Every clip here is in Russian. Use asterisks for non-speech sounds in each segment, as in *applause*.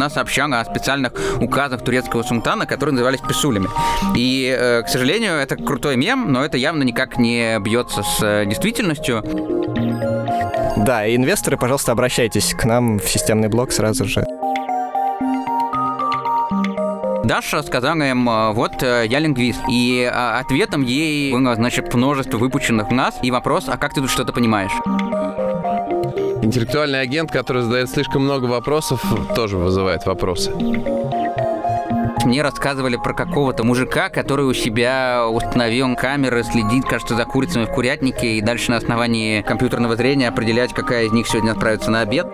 нас сообщала о специальных указах турецкого султана, которые назывались писулями. И, э, к сожалению, это крутой мем, но это явно никак не бьется с э, действительностью. Да, и инвесторы, пожалуйста, обращайтесь к нам в системный блок сразу же. Даша сказала им, э, вот я лингвист. И а, ответом ей было, значит, множество выпущенных в нас и вопрос, а как ты тут что-то понимаешь? Интеллектуальный агент, который задает слишком много вопросов, тоже вызывает вопросы. Мне рассказывали про какого-то мужика, который у себя установил камеры, следит, кажется, за курицами в курятнике и дальше на основании компьютерного зрения определять, какая из них сегодня отправится на обед.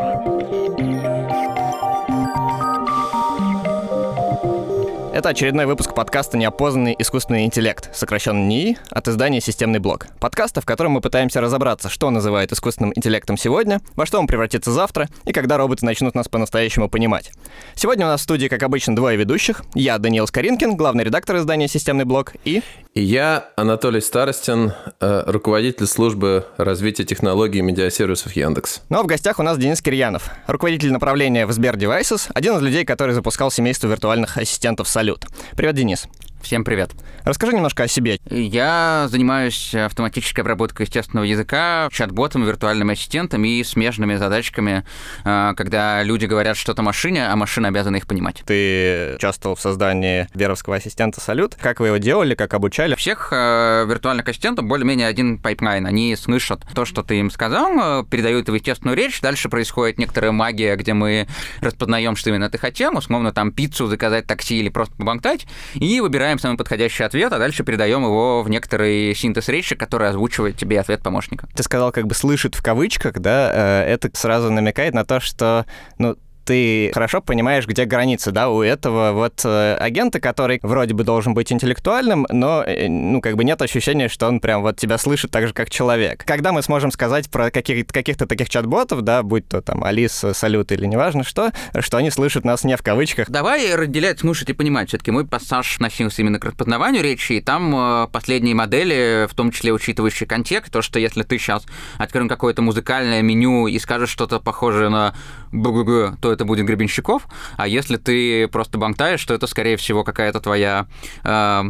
Это очередной выпуск подкаста «Неопознанный искусственный интеллект», сокращенно НИИ, от издания «Системный блок». Подкаста, в котором мы пытаемся разобраться, что называют искусственным интеллектом сегодня, во что он превратится завтра и когда роботы начнут нас по-настоящему понимать. Сегодня у нас в студии, как обычно, двое ведущих. Я, Даниил Скоринкин, главный редактор издания «Системный блок», и... И я, Анатолий Старостин, э, руководитель службы развития технологий и медиасервисов Яндекс. Ну а в гостях у нас Денис Кирьянов, руководитель направления в Сбер Devices, один из людей, который запускал семейство виртуальных ассистентов «Салют». Привет, Денис. Всем привет. Расскажи немножко о себе. Я занимаюсь автоматической обработкой естественного языка, чат-ботом, виртуальным ассистентом и смежными задачками, а, когда люди говорят что-то машине, а машина обязана их понимать. Ты участвовал в создании сберовского ассистента «Салют». Как вы его делали, как обучали? Всех э, виртуальных ассистентов более-менее один pipeline. Они слышат то, что ты им сказал, э, передают в естественную речь, дальше происходит некоторая магия, где мы распознаем, что именно ты хотел, условно там пиццу заказать, такси или просто поболтать, и выбираем выбираем самый подходящий ответ, а дальше передаем его в некоторый синтез речи, который озвучивает тебе ответ помощника. Ты сказал, как бы слышит в кавычках, да, э, это сразу намекает на то, что, ну, ты хорошо понимаешь, где границы, да, у этого вот э, агента, который вроде бы должен быть интеллектуальным, но, э, ну, как бы нет ощущения, что он прям вот тебя слышит так же, как человек. Когда мы сможем сказать про каких- каких-то таких чат-ботов, да, будь то там Алиса, Салют или неважно что, что они слышат нас не в кавычках. Давай разделять слушать и понимать. Все-таки мой пассаж носился именно к распознаванию речи, и там э, последние модели, в том числе учитывающие контекст, то, что если ты сейчас откроем какое-то музыкальное меню и скажешь что-то похожее на БГГ, то это будет Гребенщиков, а если ты просто бонтаешь, то это, скорее всего, какая-то твоя э,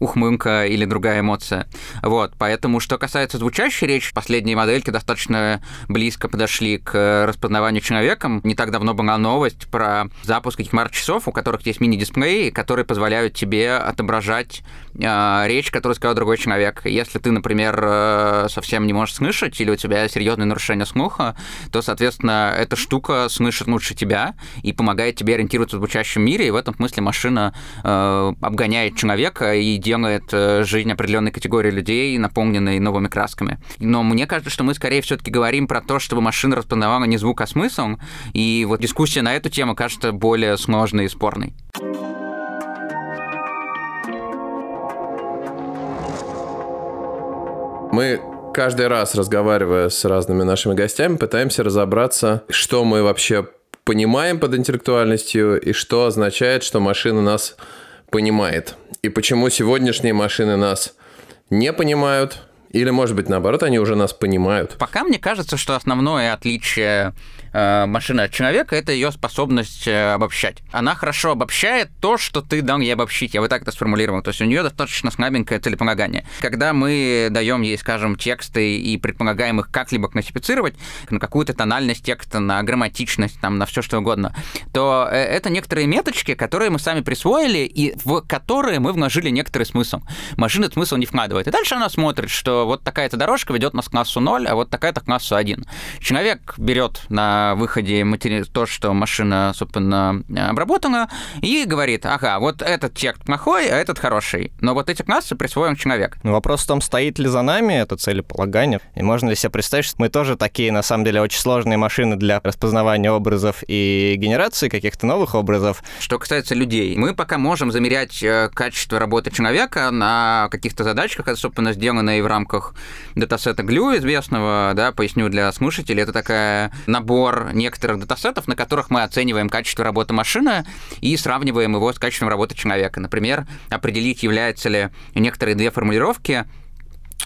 ухмынка или другая эмоция. Вот, поэтому, что касается звучащей речи, последние модельки достаточно близко подошли к распознаванию человеком. Не так давно была новость про запуск этих смарт-часов, у которых есть мини-дисплеи, которые позволяют тебе отображать э, речь, которую сказал другой человек. Если ты, например, э, совсем не можешь слышать, или у тебя серьезное нарушение слуха, то, соответственно, эта штука слышит лучше тебя и помогает тебе ориентироваться в звучащем мире, и в этом смысле машина э, обгоняет человека и делает э, жизнь определенной категории людей, наполненной новыми красками. Но мне кажется, что мы скорее все-таки говорим про то, чтобы машина распознавала не звук, а смысл. И вот дискуссия на эту тему кажется более сложной и спорной. Мы каждый раз, разговаривая с разными нашими гостями, пытаемся разобраться, что мы вообще понимаем под интеллектуальностью и что означает, что машина нас понимает. И почему сегодняшние машины нас не понимают, или, может быть, наоборот, они уже нас понимают. Пока мне кажется, что основное отличие э, машины от человека это ее способность э, обобщать. Она хорошо обобщает то, что ты дал ей обобщить. Я бы так это сформулировал. То есть у нее достаточно слабенькое целеполагание. Когда мы даем ей, скажем, тексты и предполагаем их как-либо классифицировать на какую-то тональность текста, на грамматичность, там, на все что угодно, то э, это некоторые меточки, которые мы сами присвоили и в которые мы вложили некоторый смысл. Машина смысл не вкладывает. И дальше она смотрит, что вот такая-то дорожка ведет нас к классу 0, а вот такая-то к классу 1. Человек берет на выходе матери... то, что машина, собственно, обработана, и говорит, ага, вот этот текст плохой, а этот хороший. Но вот эти классы присвоен человек. Но вопрос в том, стоит ли за нами это целеполагание, и можно ли себе представить, что мы тоже такие, на самом деле, очень сложные машины для распознавания образов и генерации каких-то новых образов. Что касается людей, мы пока можем замерять э, качество работы человека на каких-то задачках, сделано и в рамках рамках датасета Glue известного, да, поясню для слушателей, это такая набор некоторых датасетов, на которых мы оцениваем качество работы машины и сравниваем его с качеством работы человека. Например, определить, являются ли некоторые две формулировки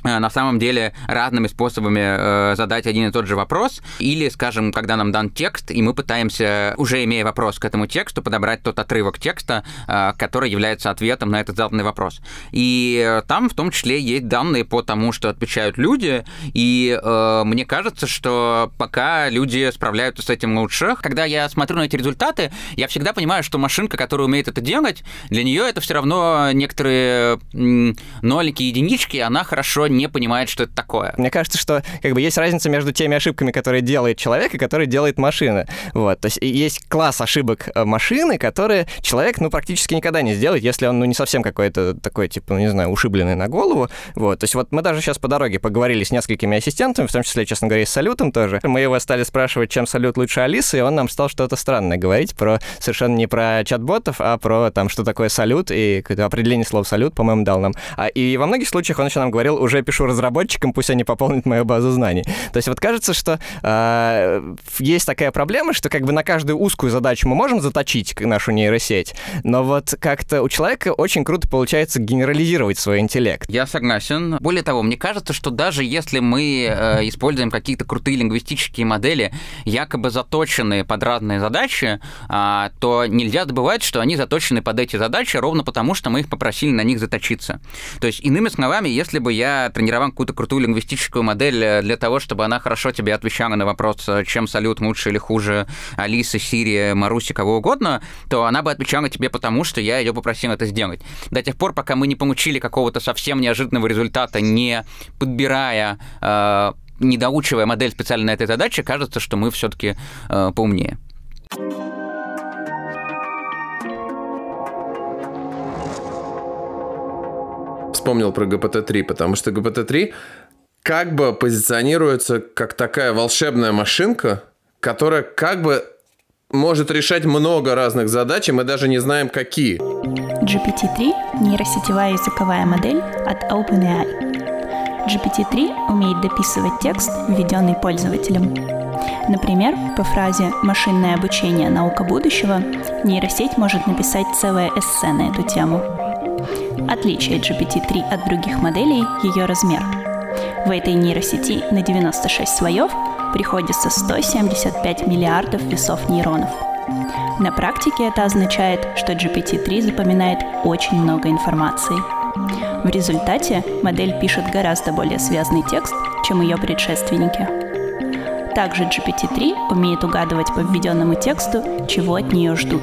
на самом деле разными способами э, задать один и тот же вопрос, или, скажем, когда нам дан текст, и мы пытаемся, уже имея вопрос к этому тексту, подобрать тот отрывок текста, э, который является ответом на этот заданный вопрос. И э, там в том числе есть данные по тому, что отвечают люди, и э, мне кажется, что пока люди справляются с этим лучше, когда я смотрю на эти результаты, я всегда понимаю, что машинка, которая умеет это делать, для нее это все равно некоторые нолики, единички, она хорошо не понимает, что это такое. Мне кажется, что как бы есть разница между теми ошибками, которые делает человек, и которые делает машина. Вот. То есть есть класс ошибок э, машины, которые человек, ну, практически никогда не сделает, если он, ну, не совсем какой-то такой, типа, ну, не знаю, ушибленный на голову. Вот. То есть вот мы даже сейчас по дороге поговорили с несколькими ассистентами, в том числе, честно говоря, с Салютом тоже. Мы его стали спрашивать, чем Салют лучше Алисы, и он нам стал что-то странное говорить про совершенно не про чат-ботов, а про там, что такое Салют, и определение слов Салют, по-моему, дал нам. А, и во многих случаях он еще нам говорил, уже пишу разработчикам, пусть они пополнят мою базу знаний. То есть вот кажется, что э, есть такая проблема, что как бы на каждую узкую задачу мы можем заточить нашу нейросеть, но вот как-то у человека очень круто получается генерализировать свой интеллект. Я согласен. Более того, мне кажется, что даже если мы э, используем какие-то крутые лингвистические модели, якобы заточенные под разные задачи, э, то нельзя забывать, что они заточены под эти задачи ровно потому, что мы их попросили на них заточиться. То есть, иными словами, если бы я тренировал какую-то крутую лингвистическую модель э, для того, чтобы она хорошо тебе отвечала на вопрос, э, чем салют лучше или хуже Алисы, Сирии, Маруси, кого угодно, то она бы отвечала тебе потому, что я ее попросил это сделать. До тех пор, пока мы не получили какого-то совсем неожиданного результата, не подбирая э, не доучивая модель специально на этой задаче, кажется, что мы все-таки э, поумнее. Вспомнил про GPT-3, потому что GPT-3 как бы позиционируется как такая волшебная машинка, которая как бы может решать много разных задач, и мы даже не знаем, какие. GPT-3 – нейросетевая языковая модель от OpenAI. GPT-3 умеет дописывать текст, введенный пользователем. Например, по фразе «машинное обучение – наука будущего» нейросеть может написать целое эссе на эту тему – Отличие GPT-3 от других моделей – ее размер. В этой нейросети на 96 слоев приходится 175 миллиардов весов нейронов. На практике это означает, что GPT-3 запоминает очень много информации. В результате модель пишет гораздо более связанный текст, чем ее предшественники. Также GPT-3 умеет угадывать по введенному тексту, чего от нее ждут.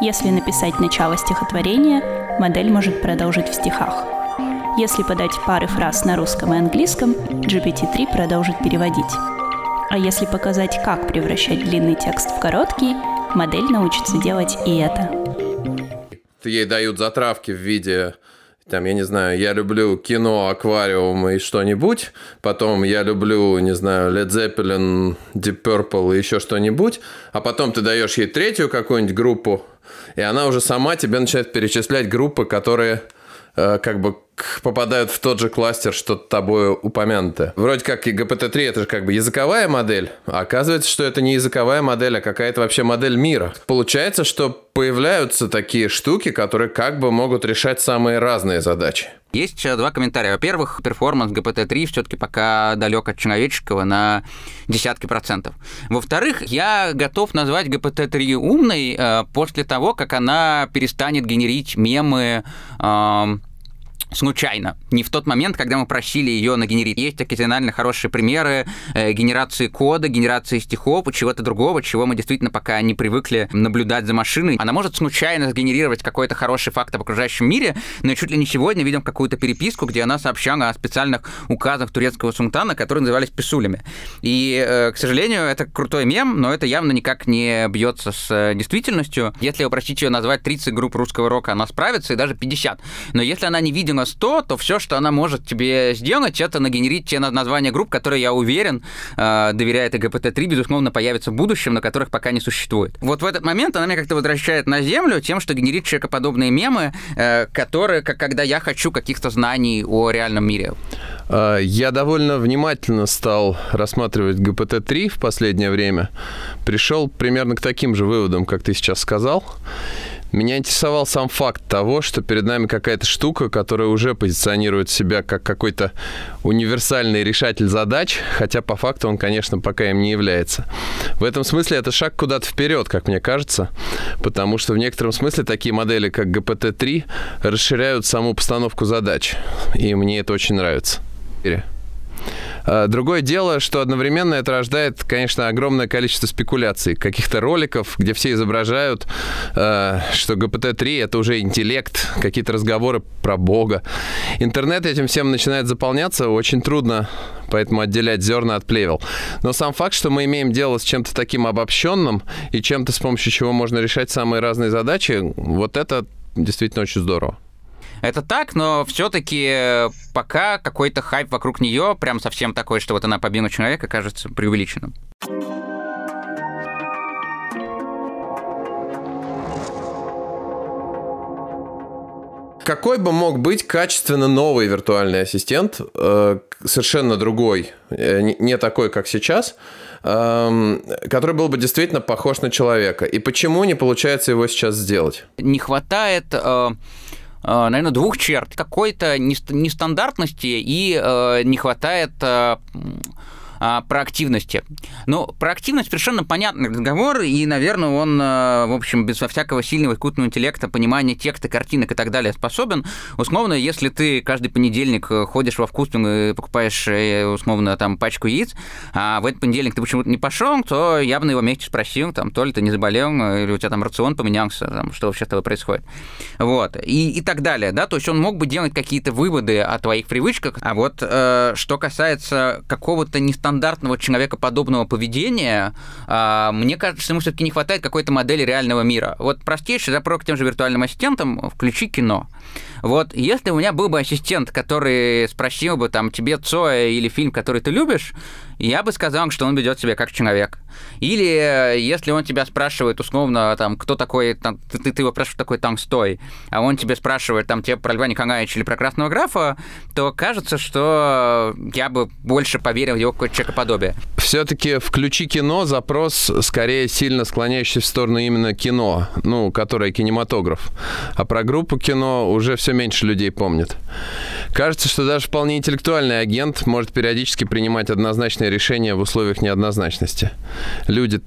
Если написать начало стихотворения, модель может продолжить в стихах. Если подать пары фраз на русском и английском, GPT-3 продолжит переводить. А если показать, как превращать длинный текст в короткий, модель научится делать и это. Ей дают затравки в виде там, я не знаю, я люблю кино, аквариум и что-нибудь, потом я люблю, не знаю, Led Zeppelin, Deep Purple и еще что-нибудь, а потом ты даешь ей третью какую-нибудь группу, и она уже сама тебе начинает перечислять группы, которые э, как бы попадают в тот же кластер, что тобой упомянуто. Вроде как и GPT-3 это же как бы языковая модель, а оказывается, что это не языковая модель, а какая-то вообще модель мира. Получается, что появляются такие штуки, которые как бы могут решать самые разные задачи. Есть два комментария. Во-первых, перформанс GPT-3 все-таки пока далек от человеческого на десятки процентов. Во-вторых, я готов назвать GPT-3 умной э, после того, как она перестанет генерить мемы, э, случайно, не в тот момент, когда мы просили ее нагенерить. Есть оказионально хорошие примеры э, генерации кода, генерации стихов чего-то другого, чего мы действительно пока не привыкли наблюдать за машиной. Она может случайно сгенерировать какой-то хороший факт об окружающем мире, но чуть ли не сегодня видим какую-то переписку, где она сообщала о специальных указах турецкого султана, которые назывались писулями. И, э, к сожалению, это крутой мем, но это явно никак не бьется с э, действительностью. Если упростить ее назвать 30 групп русского рока, она справится, и даже 50. Но если она не видела на 100, то все, что она может тебе сделать, это нагенерить те названия групп, которые, я уверен, э, доверяя этой GPT-3, безусловно, появятся в будущем, но которых пока не существует. Вот в этот момент она меня как-то возвращает на Землю тем, что генерит человекоподобные мемы, э, которые, как когда я хочу каких-то знаний о реальном мире. А, я довольно внимательно стал рассматривать GPT-3 в последнее время. Пришел примерно к таким же выводам, как ты сейчас сказал. Меня интересовал сам факт того, что перед нами какая-то штука, которая уже позиционирует себя как какой-то универсальный решатель задач, хотя по факту он, конечно, пока им не является. В этом смысле это шаг куда-то вперед, как мне кажется, потому что в некотором смысле такие модели, как GPT-3, расширяют саму постановку задач, и мне это очень нравится. А, другое дело, что одновременно это рождает, конечно, огромное количество спекуляций, каких-то роликов, где все изображают, а, что ГПТ-3 — это уже интеллект, какие-то разговоры про Бога. Интернет этим всем начинает заполняться, очень трудно поэтому отделять зерна от плевел. Но сам факт, что мы имеем дело с чем-то таким обобщенным и чем-то, с помощью чего можно решать самые разные задачи, вот это действительно очень здорово. Это так, но все-таки э, пока какой-то хайп вокруг нее, прям совсем такой, что вот она побила человека, кажется преувеличенным. Какой бы мог быть качественно новый виртуальный ассистент, э, совершенно другой, э, не такой, как сейчас, эм, который был бы действительно похож на человека? И почему не получается его сейчас сделать? Не хватает наверное, двух черт. Какой-то нестандартности и э, не хватает э, а, проактивности. Но проактивность совершенно понятный разговор, и, наверное, он, а, в общем, без всякого сильного искусственного интеллекта, понимания текста, картинок и так далее способен. Условно, если ты каждый понедельник э, ходишь во вкусвин и покупаешь, э, условно, там, пачку яиц, а в этот понедельник ты почему-то не пошел, то я бы на его месте спросил, там, то ли ты не заболел, э, или у тебя там рацион поменялся, там, что вообще с тобой происходит. Вот. И, и так далее, да, то есть он мог бы делать какие-то выводы о твоих привычках, а вот э, что касается какого-то нестандартного стандартного человекоподобного поведения, а, мне кажется, ему все-таки не хватает какой-то модели реального мира. Вот простейший запрос к тем же виртуальным ассистентам – включи кино. Вот если у меня был бы ассистент, который спросил бы там тебе Цоя или фильм, который ты любишь, я бы сказал, что он ведет себя как человек. Или э, если он тебя спрашивает условно, там, кто такой, там, ты, ты его спрашиваешь, такой Толстой, а он тебе спрашивает там тебе про Льва Николаевича или про Красного Графа, то кажется, что я бы больше поверил в его какое-то человекоподобие. Все-таки включи кино, запрос скорее сильно склоняющийся в сторону именно кино, ну, которое кинематограф. А про группу кино уже все меньше людей помнит. Кажется, что даже вполне интеллектуальный агент может периодически принимать однозначные решения в условиях неоднозначности. Люди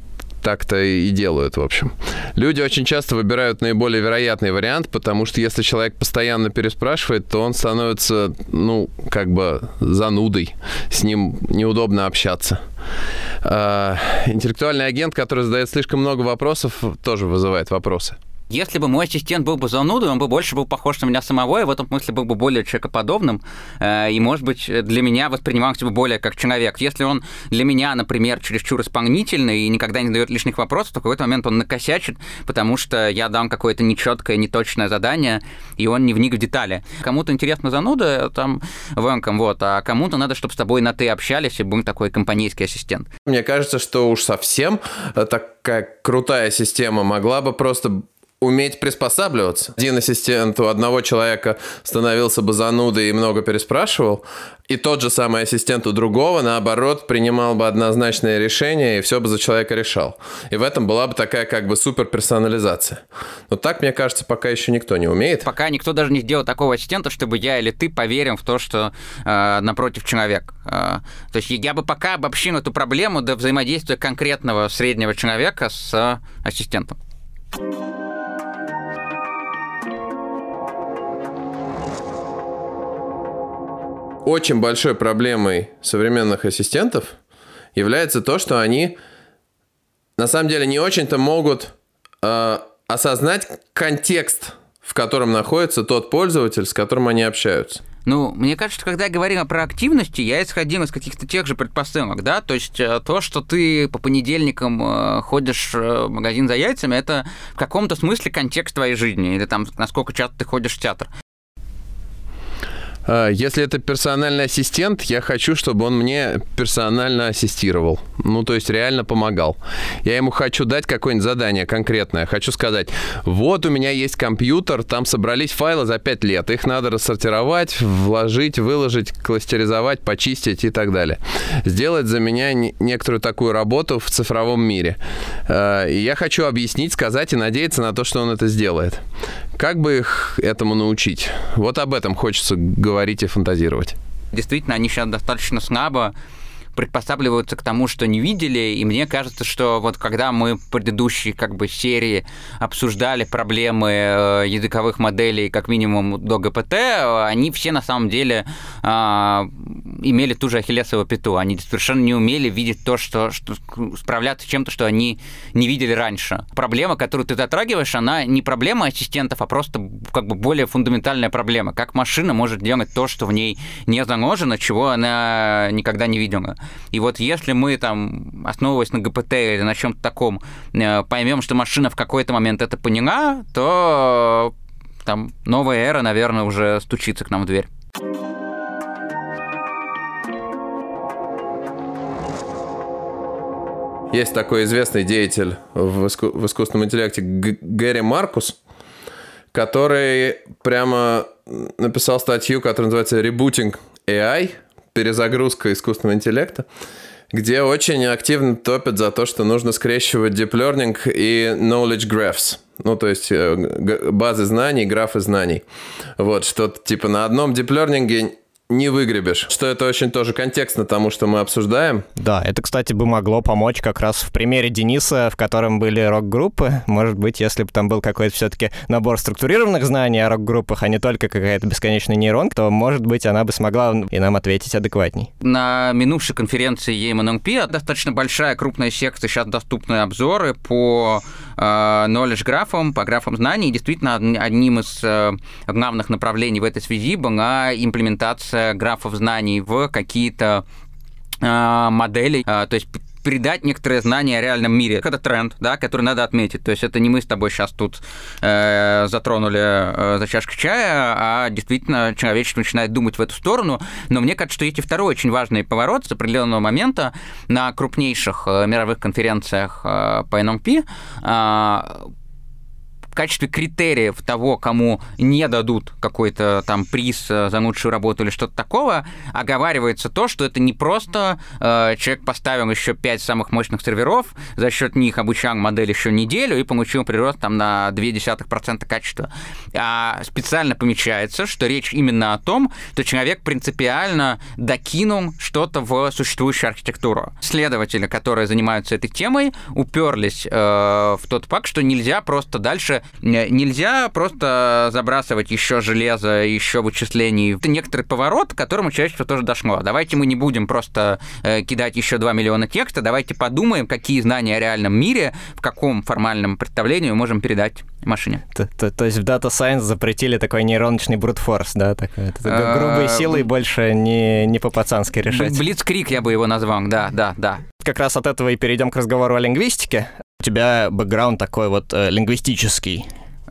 так-то и делают, в общем. Люди очень часто выбирают наиболее вероятный вариант, потому что если человек постоянно переспрашивает, то он становится, ну, как бы занудой. С ним неудобно общаться. А, интеллектуальный агент, который задает слишком много вопросов, тоже вызывает вопросы. Если бы мой ассистент был бы занудой, он бы больше был похож на меня самого, и в этом смысле был бы более человекоподобным, э, и, может быть, для меня воспринимался бы более как человек. Если он для меня, например, чересчур исполнительный и никогда не дает лишних вопросов, то в какой-то момент он накосячит, потому что я дам какое-то нечеткое, неточное задание, и он не вник в детали. Кому-то интересно зануда, там, венком, вот, а кому-то надо, чтобы с тобой на «ты» общались, и был такой компанейский ассистент. Мне кажется, что уж совсем э, такая крутая система могла бы просто уметь приспосабливаться. Один ассистент у одного человека становился бы занудой и много переспрашивал, и тот же самый ассистент у другого, наоборот, принимал бы однозначное решение и все бы за человека решал. И в этом была бы такая как бы суперперсонализация. Но так, мне кажется, пока еще никто не умеет. Пока никто даже не сделал такого ассистента, чтобы я или ты поверим в то, что э, напротив человек. Э, то есть я бы пока обобщил эту проблему до взаимодействия конкретного среднего человека с ассистентом. Очень большой проблемой современных ассистентов является то, что они на самом деле не очень-то могут э, осознать контекст, в котором находится тот пользователь, с которым они общаются. Ну, мне кажется, что когда я говорил про активности, я исходил из каких-то тех же предпосылок, да, то есть э, то, что ты по понедельникам э, ходишь в магазин за яйцами, это в каком-то смысле контекст твоей жизни, или там насколько часто ты ходишь в театр. А, Если это персональный ассистент, я хочу, чтобы он мне персонально ассистировал. Ну, то есть реально помогал. Я ему хочу дать какое-нибудь задание конкретное. Хочу сказать, вот у меня есть компьютер, там собрались файлы за 5 лет. Их надо рассортировать, вложить, выложить, кластеризовать, почистить и так далее. Сделать за меня не- некоторую такую работу в цифровом мире. Э, И я хочу объяснить, сказать и надеяться на то, что он это сделает. Как бы их этому научить? Вот об этом хочется говорить и фантазировать. Действительно, они сейчас достаточно слабо приспосабливаются к тому, что не видели, и мне кажется, что вот когда мы в предыдущей как бы серии обсуждали проблемы э, языковых моделей как минимум до ГПТ, э, они все на самом деле а, имели ту же ахиллесову пяту. Они совершенно не умели видеть то, что, что справляться с чем-то, что они не видели раньше. Проблема, которую ты затрагиваешь, она не проблема ассистентов, а просто как бы более фундаментальная проблема. Как машина может делать то, что в ней не заложено, чего она никогда не видела. И вот если мы там, основываясь на ГПТ или на чем-то таком, э, поймем, что машина в какой-то момент это поняла, то там новая эра, наверное, уже стучится к нам в дверь. Есть такой известный деятель в, иску- в искусственном интеллекте Г- Гэри Маркус, который прямо написал статью, которая называется «Rebooting AI», перезагрузка искусственного интеллекта, где очень активно топят за то, что нужно скрещивать deep learning и knowledge graphs. Ну, то есть э, базы знаний, графы знаний. Вот, что типа на одном deep learning не выгребешь. Что это очень тоже контекстно тому, что мы обсуждаем. Да, это, кстати, бы могло помочь как раз в примере Дениса, в котором были рок-группы. Может быть, если бы там был какой-то все-таки набор структурированных знаний о рок-группах, а не только какая-то бесконечная нейронка, то, может быть, она бы смогла и нам ответить адекватней. На минувшей конференции EMNLP достаточно большая, крупная секция, сейчас доступны обзоры по knowledge графам, по графам знаний. И действительно, од- одним из э, главных направлений в этой связи была имплементация графов знаний в какие-то э, модели, э, то есть передать некоторые знания о реальном мире. Это тренд, да, который надо отметить. То есть это не мы с тобой сейчас тут э, затронули э, за чашкой чая, а действительно человечество начинает думать в эту сторону. Но мне кажется, что есть и второй очень важный поворот с определенного момента на крупнейших э, мировых конференциях э, по NLP э, в качестве критериев того, кому не дадут какой-то там приз э, за лучшую работу или что-то такого, оговаривается то, что это не просто э, человек поставил еще пять самых мощных серверов, за счет них обучал модель еще неделю и получил прирост там на 0,2% качества. А специально помечается, что речь именно о том, что человек принципиально докинул что-то в существующую архитектуру. Следователи, которые занимаются этой темой, уперлись э, в тот факт, что нельзя просто дальше Нельзя просто забрасывать еще железо, еще вычислений. Это некоторый поворот, к которому человечество тоже дошло. Давайте мы не будем просто э, кидать еще 2 миллиона текста, давайте подумаем, какие знания о реальном мире, в каком формальном представлении мы можем передать машине. То, то- то есть в Data Science запретили такой нейроночный брутфорс, да? Такой, А, грубые силы больше не, не по-пацански решать. Блицкрик я бы его назвал, да, да, да. Как раз от этого и перейдем к разговору о лингвистике. Тебя бэкграунд такой вот э, лингвистический.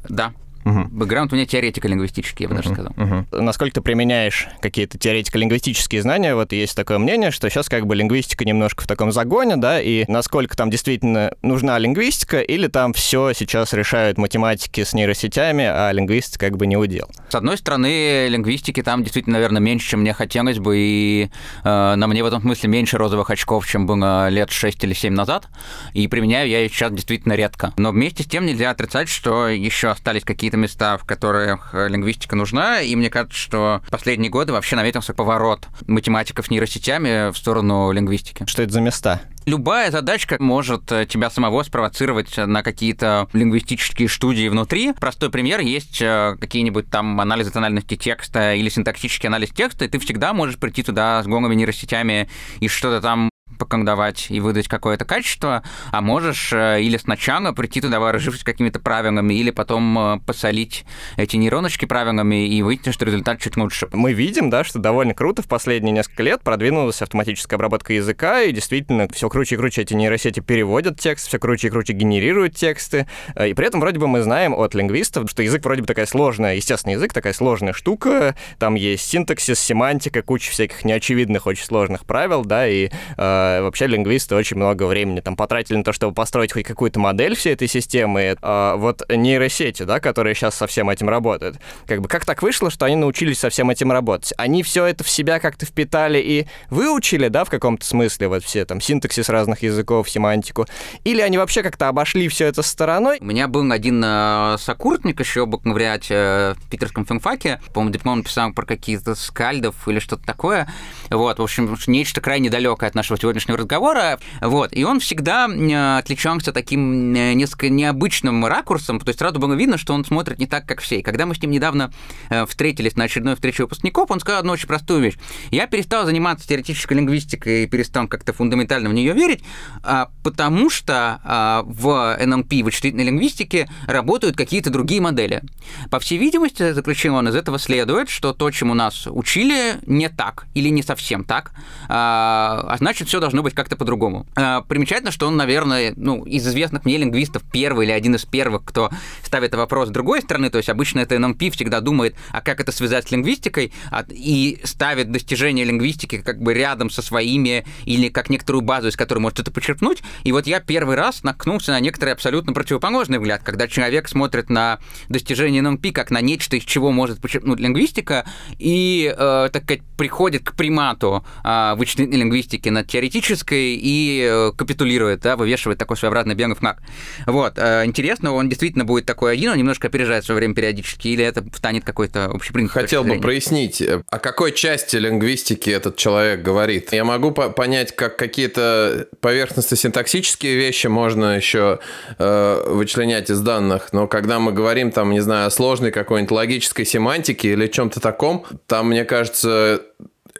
Да. Мгм. Бэкграунд у меня теоретико-лингвистический, я бы даже сказал. Насколько ты применяешь какие-то теоретико-лингвистические знания? Вот есть такое мнение, что сейчас как бы лингвистика немножко в таком загоне, да, и насколько там действительно нужна лингвистика, или там все сейчас решают математики с нейросетями, а лингвистика как бы не удел. С одной стороны, лингвистики там действительно, наверное, меньше, чем мне хотелось бы, и э, на мне в этом смысле меньше розовых очков, чем было лет 6 или 7 назад, и применяю я их сейчас действительно редко. Но вместе с тем нельзя отрицать, что еще остались какие-то места, в которых э, лингвистика нужна, и мне кажется, что в последние годы вообще наметился поворот математиков нейросетями в сторону лингвистики. Что это за места? Любая задачка может э, тебя самого спровоцировать на какие-то лингвистические студии внутри. Простой пример есть э, какие-нибудь там анализы тональности текста или синтаксический анализ текста, и ты всегда можешь прийти туда с голыми нейросетями и что-то там покандовать и выдать какое-то качество, а можешь э, или сначала прийти туда, вооружившись какими-то правилами, или потом э, посолить эти нейроночки правилами и выйти, что результат чуть лучше. Мы видим, да, что довольно круто в последние несколько лет продвинулась автоматическая обработка языка, и действительно все круче и круче эти нейросети переводят текст, все круче и круче генерируют тексты, э, и при этом вроде бы мы знаем от лингвистов, что язык вроде бы такая сложная, естественный язык, такая сложная штука, там есть синтаксис, семантика, куча всяких неочевидных, очень сложных правил, да, и э, вообще лингвисты очень много времени там потратили на то, чтобы построить хоть какую-то модель всей этой системы. Э, вот нейросети, да, которые сейчас со всем этим работают, как бы как так вышло, что они научились со всем этим работать? Они все это в себя как-то впитали и выучили, да, в каком-то смысле, вот все там синтаксис разных языков, семантику, или они вообще как-то обошли все это стороной? У меня был один э, сокурсник еще бакалавриат э, в питерском филмфаке, по-моему, диплом писал про какие-то скальдов или что-то такое, вот, в общем, нечто крайне далекое от нашего сегодняшнего разговора. Вот. И он всегда э, отличался таким э, несколько необычным ракурсом, то есть сразу было видно, что он смотрит не так, как все. И когда мы с ним недавно э, встретились на очередной встрече выпускников, он сказал одну очень простую вещь. Я перестал заниматься теоретической лингвистикой и перестал как-то фундаментально в нее верить, а, потому что а, в НЛП, в вычислительной лингвистике, работают какие-то другие модели. По всей видимости, заключил он, из этого следует, что то, чему нас учили, не так или не совсем так, а, а значит, все должно быть как-то по-другому. А, примечательно, что он, наверное, ну, из известных мне лингвистов первый или один из первых, кто ставит вопрос с другой стороны, то есть обычно это НМП всегда думает, а как это связать с лингвистикой, а, и ставит достижения лингвистики как бы рядом со своими или как некоторую базу, из которой может это почерпнуть. И вот я первый раз наткнулся на некоторый абсолютно противоположный взгляд, когда человек смотрит на достижения НМП как на нечто, из чего может почерпнуть лингвистика, и, э, так сказать, приходит к примату э, вычислительной лингвистики над теоретической и э, капитулирует, да, вывешивает такой своеобразный белый флаг. Вот. Э, интересно, он действительно будет такой один, он немножко опережает свое время периодически, или это станет какой-то общепринятой Хотел бы прояснить, э, о какой части лингвистики этот человек говорит. Я могу по понять, как какие-то поверхностно-синтаксические вещи можно еще э, вычленять из данных, но когда мы говорим, там, не знаю, о сложной какой-нибудь логической семантике или чем-то таком, там, мне кажется,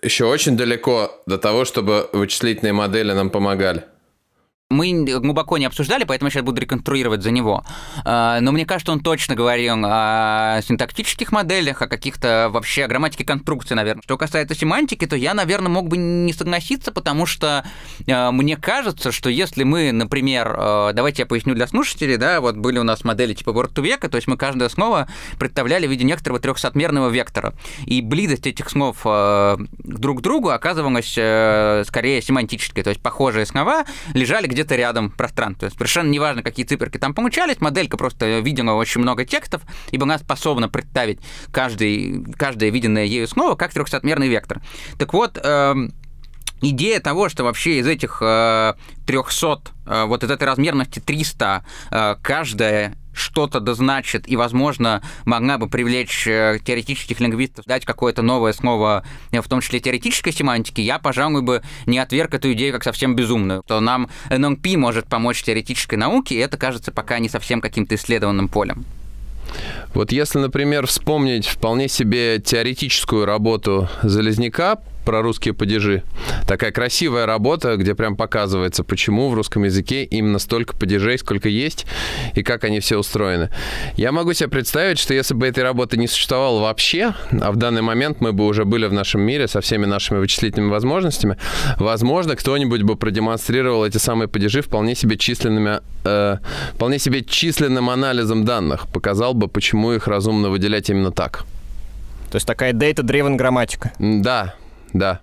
еще очень далеко до того, чтобы вычислительные модели нам помогали мы глубоко не обсуждали, поэтому я сейчас буду реконструировать за него. А, но мне кажется, он точно говорил о синтактических моделях, о каких-то вообще о грамматике конструкции, наверное. Что касается семантики, то я, наверное, мог бы не согласиться, потому что а, мне кажется, что если мы, например, а, давайте я поясню для слушателей, да, вот были у нас модели типа Word века, то есть мы каждое слово представляли в виде некоторого трехсотмерного вектора. И близость этих слов друг к другу оказывалась э, скорее семантической, то есть похожие слова лежали где где-то рядом пространство. Совершенно неважно, какие циферки там получались, моделька просто видела очень много текстов и была способна представить каждый, каждое виденное ею снова как трехсотмерный вектор. Так вот, э, идея того, что вообще из этих э, 300, э, вот из этой размерности 300, э, каждая что-то да значит, и, возможно, могла бы привлечь э, теоретических лингвистов, дать какое-то новое слово, э, в том числе теоретической семантики, я, пожалуй, бы не отверг эту идею как совсем безумную. То нам NLP может помочь теоретической науке, и это кажется пока не совсем каким-то исследованным полем. Вот если, например, вспомнить вполне себе теоретическую работу Залезняка про русские падежи. Такая красивая работа, где прям показывается, почему в русском языке именно столько падежей, сколько есть, и как они все устроены. Я могу себе представить, что если бы этой работы не существовало вообще, а в данный момент мы бы уже были в нашем мире со всеми нашими вычислительными возможностями, возможно, кто-нибудь бы продемонстрировал эти самые падежи вполне себе численными, э, вполне себе численным анализом данных, показал бы, почему их разумно выделять именно так. То есть такая data-driven грамматика. Да, да.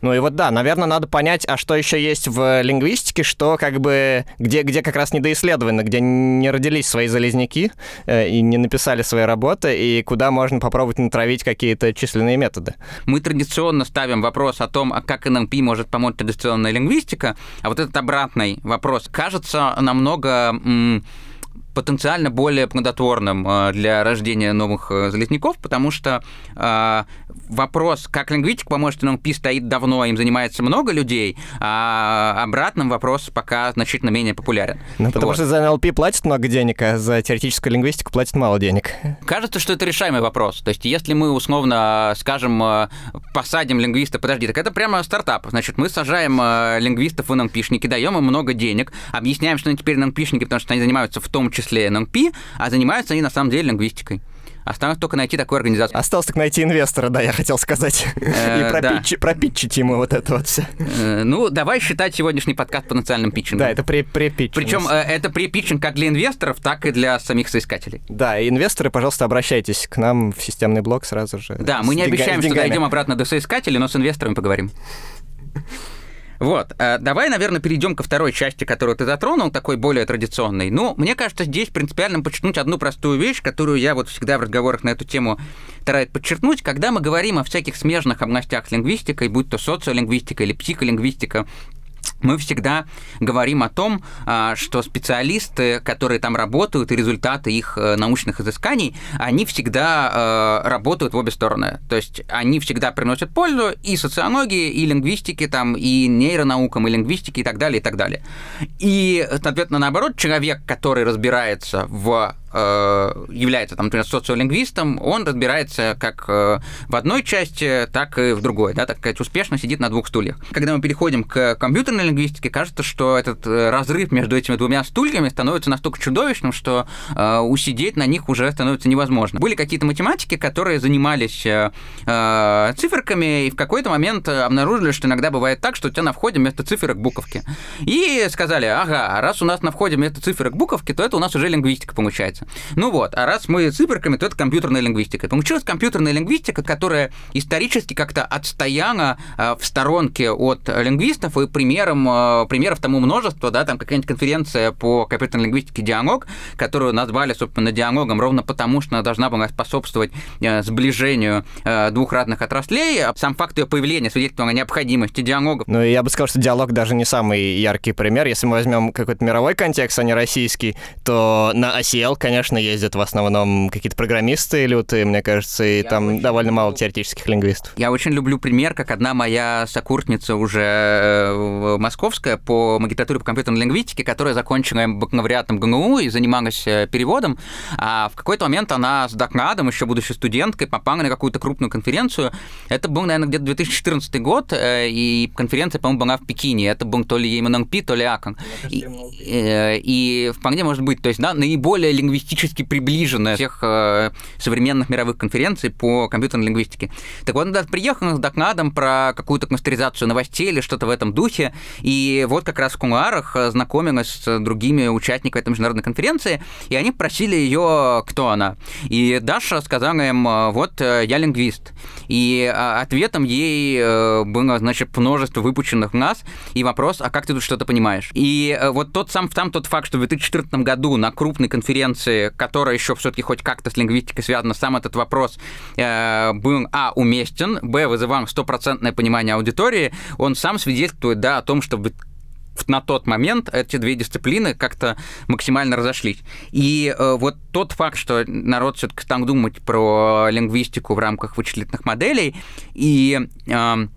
Ну и вот да, наверное, надо понять, а что еще есть в лингвистике, что как бы, где, где как раз недоисследовано, где не родились свои залезняки э, и не написали свои работы, и куда можно попробовать натравить какие-то численные методы. Мы традиционно ставим вопрос о том, а как НЛП может помочь традиционная лингвистика, а вот этот обратный вопрос кажется намного... Потенциально более плодотворным э, для рождения новых э, залетников, потому что э, вопрос, как лингвистика поможет NLP, стоит давно, им занимается много людей, а обратным вопрос пока значительно менее популярен. Ну, потому вот. что за NLP платят много денег, а за теоретическую лингвистику платят мало денег. Кажется, что это решаемый вопрос. То есть, если мы условно, скажем, посадим лингвиста, подожди, так это прямо стартап. Значит, мы сажаем лингвистов в NLP-шники, даем им много денег, объясняем, что они теперь NLP-шники, потому что они занимаются в том числе NLP, а занимаются они на самом деле лингвистикой. Осталось только найти такую организацию. Осталось только найти инвестора, да, я хотел сказать. Э, И пропитчить ему вот это вот все. Э, ну, давай считать сегодняшний подкаст потенциальным питчингом. Да, это препитчинг. Причем э, это препитчинг как для инвесторов, так и для самих соискателей. Да, инвесторы, пожалуйста, обращайтесь к нам в системный блок сразу же. Да, мы не обещаем, что дойдем обратно до соискателей, но с инвесторами поговорим. Вот. Э, давай, наверное, перейдем ко второй части, которую ты затронул, такой более традиционной. Ну, мне кажется, здесь принципиально подчеркнуть одну простую вещь, которую я вот всегда в разговорах на эту тему стараюсь подчеркнуть. Когда мы говорим о всяких смежных областях с лингвистикой, будь то социолингвистика или психолингвистика, мы всегда говорим о том, а, что специалисты, которые там работают, и результаты их э, научных изысканий, они всегда э, работают в обе стороны. То есть они всегда приносят пользу и социологии, и лингвистике, там, и нейронаукам, и лингвистике, и так далее, и так далее. И, соответственно, наоборот, человек, который разбирается в является, там, например, социолингвистом, он разбирается как э, в одной части, так и в другой, да, так сказать, успешно сидит на двух стульях. Когда мы переходим к компьютерной лингвистике, кажется, что этот э, разрыв между этими двумя стульями становится настолько чудовищным, что усидеть на них уже становится невозможно. Были какие-то математики, которые занимались циферками, и в какой-то момент обнаружили, что иногда бывает так, что у тебя на входе вместо циферок буковки. И сказали, ага, раз у нас на входе вместо циферок буковки, то это у нас уже лингвистика получается получается. Ну вот, а раз мы циферками, то это компьютерная лингвистика. Получилась компьютерная лингвистика, которая исторически как-то отстояла э, в сторонке от лингвистов, и примером, э, примеров тому множество, да, там какая-нибудь конференция по компьютерной лингвистике «Диалог», которую назвали, собственно, диалогом ровно потому, что она должна была способствовать э, сближению двух разных отраслей. Сам факт ее появления свидетельствовал о необходимости диалога. Ну, я бы сказал, что диалог даже не самый яркий пример. Если мы возьмем какой-то мировой контекст, а не российский, то на OCL, конечно, ездят в основном какие-то программисты люты, мне кажется, и я там довольно мало теоретических лингвистов. Я очень люблю пример, как одна моя сокурсница уже э, московская по магистратуре по компьютерной лингвистике, которая закончила бакалавриат ГНУ и занималась э, переводом, а в какой-то момент она с докладом, еще будучи студенткой, попала на какую-то крупную конференцию. Это был, наверное, где-то 2014 год, э, и конференция, по-моему, была в Пекине. Это был то ли МНП, то ли АКОН. И, и, и вполне может быть, то есть, да, наиболее лингвистически лингвистически приближенная всех э, современных мировых конференций по компьютерной лингвистике. Так вот, он даже приехал с докладом про какую-то кластеризацию новостей или что-то в этом духе, и вот как раз в кулуарах знакомилась с другими участниками этой международной конференции, и они просили ее, кто она. И Даша сказала им, вот э, я лингвист. И ответом ей э, было, значит, множество выпущенных нас, и вопрос, а как ты тут что-то понимаешь? И э, вот тот сам там тот факт, что в 2014 году на крупной конференции конференции, которая еще все-таки хоть как-то с лингвистикой связана, сам этот вопрос э, был, а, уместен, б, вызывал стопроцентное понимание аудитории, он сам свидетельствует, да, о том, что на тот момент эти две дисциплины как-то максимально разошлись. И э, вот тот факт, что народ все-таки стал думать про лингвистику в рамках вычислительных моделей, и э,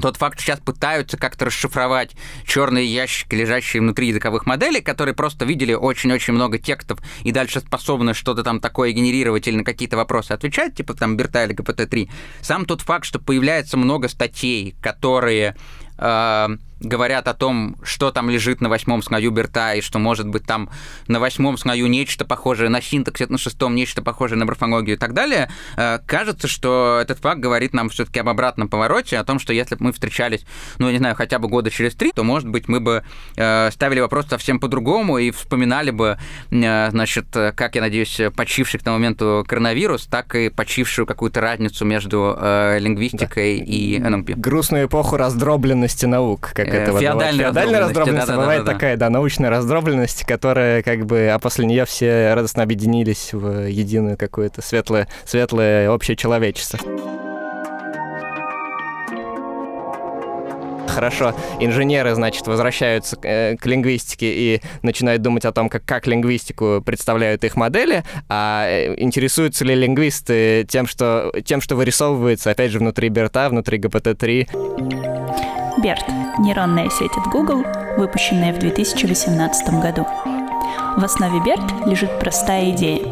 тот факт, что сейчас пытаются как-то расшифровать черные ящики, лежащие внутри языковых моделей, которые просто видели очень-очень много текстов и дальше способны что-то там такое генерировать или на какие-то вопросы отвечать, типа там Берта или ГПТ-3. Сам тот факт, что появляется много статей, которые э, говорят о том, что там лежит на восьмом слою Берта, и что может быть там на восьмом слою нечто похожее на синтаксис, на шестом нечто похожее на морфологию и так далее, э, кажется, что этот факт говорит нам все-таки об обратном повороте, о том, что если бы мы встречались, ну, я не знаю, хотя бы года через три, то, может быть, мы бы э, ставили вопрос совсем по-другому и вспоминали бы, э, значит, как, я надеюсь, почивший к тому моменту коронавирус, так и почившую какую-то разницу между лингвистикой да. и НМП. Грустную эпоху раздробленности наук, как это феодальная, феодальная раздробленность, да, да, бывает да, такая, да, научная раздробленность, которая как бы, а после нее все радостно объединились в единую какое-то светлое, светлое общее человечество. хорошо. Инженеры, значит, возвращаются к, к лингвистике и начинают думать о том, как, как лингвистику представляют их модели, а интересуются ли лингвисты тем, что, тем, что вырисовывается, опять же, внутри Берта, внутри GPT-3. Берт — нейронная сеть от Google, выпущенная в 2018 году. В основе BERT лежит простая идея.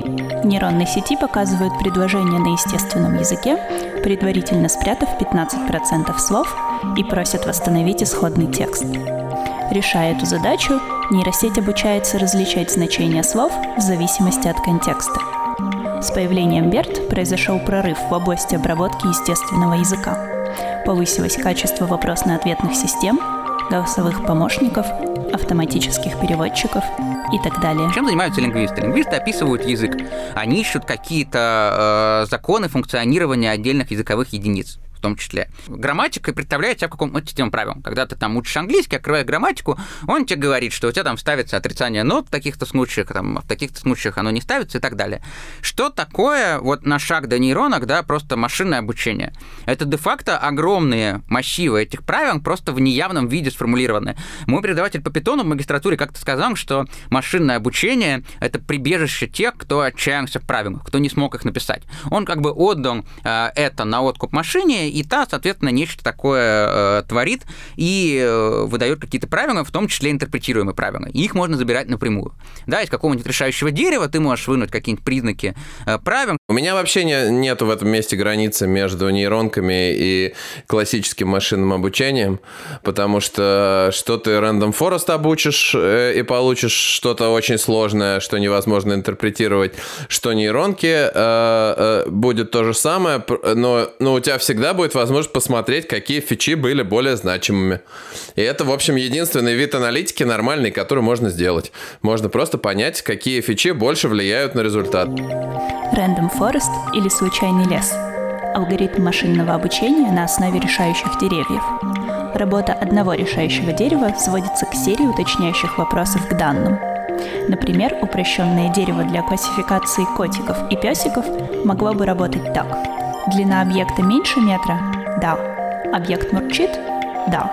Нейронные сети показывают предложения на естественном языке, предварительно спрятав 15% слов и просят восстановить исходный текст. Решая эту задачу, нейросеть обучается различать значения слов в зависимости от контекста. С появлением BERT произошел прорыв в области обработки естественного языка. Повысилось качество вопросно-ответных систем, голосовых помощников, автоматических переводчиков и так далее. Чем занимаются лингвисты? Лингвисты описывают язык. Они ищут какие-то э, законы функционирования отдельных языковых единиц в том числе. Грамматика представляет себя в каком-то системе правил. Когда ты там учишь английский, открывая грамматику, он тебе говорит, что у тебя там ставится отрицание нот в таких-то случаях, там, в таких-то случаях оно не ставится и так далее. Что такое вот на шаг до нейронок, да, просто машинное обучение? Это де-факто огромные массивы этих правил, просто в неявном виде сформулированы. Мой преподаватель по питону в магистратуре как-то сказал, что машинное обучение — это прибежище тех, кто отчаялся в правилах, кто не смог их написать. Он как бы отдал э, это на откуп машине, и та, соответственно, нечто такое э, творит и э, выдает какие-то правила, в том числе интерпретируемые правила. И их можно забирать напрямую. Да, из какого-нибудь решающего дерева ты можешь вынуть какие-нибудь признаки э, правил. У меня вообще не, нету в этом месте границы между нейронками и классическим машинным обучением, потому что что ты random forest обучишь э, и получишь что-то очень сложное, что невозможно интерпретировать, что нейронки э, э, будет то же самое, но, но у тебя всегда будет возможность посмотреть, какие фичи были более значимыми. И это, в общем, единственный вид аналитики нормальный, который можно сделать. Можно просто понять, какие фичи больше влияют на результат. Random Forest или случайный лес – алгоритм машинного обучения на основе решающих деревьев. Работа одного решающего дерева сводится к серии уточняющих вопросов к данным. Например, упрощенное дерево для классификации котиков и песиков могло бы работать так – Длина объекта меньше метра? Да. Объект мурчит? Да.